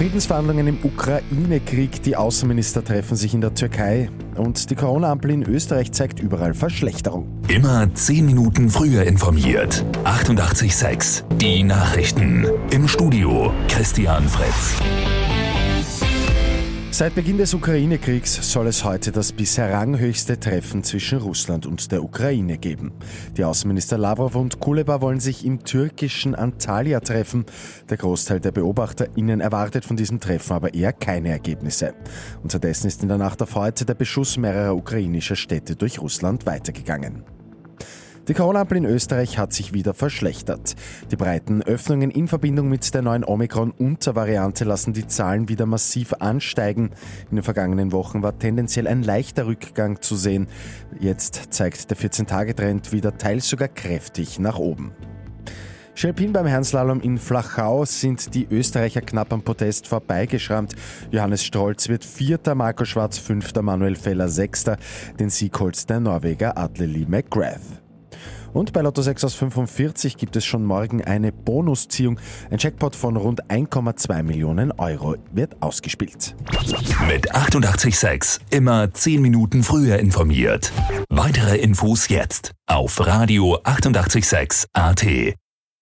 Friedensverhandlungen im Ukraine-Krieg, die Außenminister treffen sich in der Türkei und die Corona-Ampel in Österreich zeigt überall Verschlechterung. Immer 10 Minuten früher informiert. 88.6 Die Nachrichten. Im Studio Christian Fritz. Seit Beginn des Ukraine-Kriegs soll es heute das bisher ranghöchste Treffen zwischen Russland und der Ukraine geben. Die Außenminister Lavrov und Kuleba wollen sich im türkischen Antalya treffen. Der Großteil der BeobachterInnen erwartet von diesem Treffen aber eher keine Ergebnisse. Unterdessen ist in der Nacht auf heute der Beschuss mehrerer ukrainischer Städte durch Russland weitergegangen. Die Corona-Ampel in Österreich hat sich wieder verschlechtert. Die breiten Öffnungen in Verbindung mit der neuen Omikron-Untervariante lassen die Zahlen wieder massiv ansteigen. In den vergangenen Wochen war tendenziell ein leichter Rückgang zu sehen. Jetzt zeigt der 14-Tage-Trend wieder teils sogar kräftig nach oben. Schelpin beim Herrenslalom in Flachau sind die Österreicher knapp am Podest vorbeigeschrammt. Johannes Strolz wird Vierter, Marco Schwarz Fünfter, Manuel Feller Sechster. Den Sieg holt der Norweger Atle Lee McGrath. Und bei Lotto 6 aus 45 gibt es schon morgen eine Bonusziehung. Ein Jackpot von rund 1,2 Millionen Euro wird ausgespielt. Mit 886 immer 10 Minuten früher informiert. Weitere Infos jetzt auf Radio 886 AT.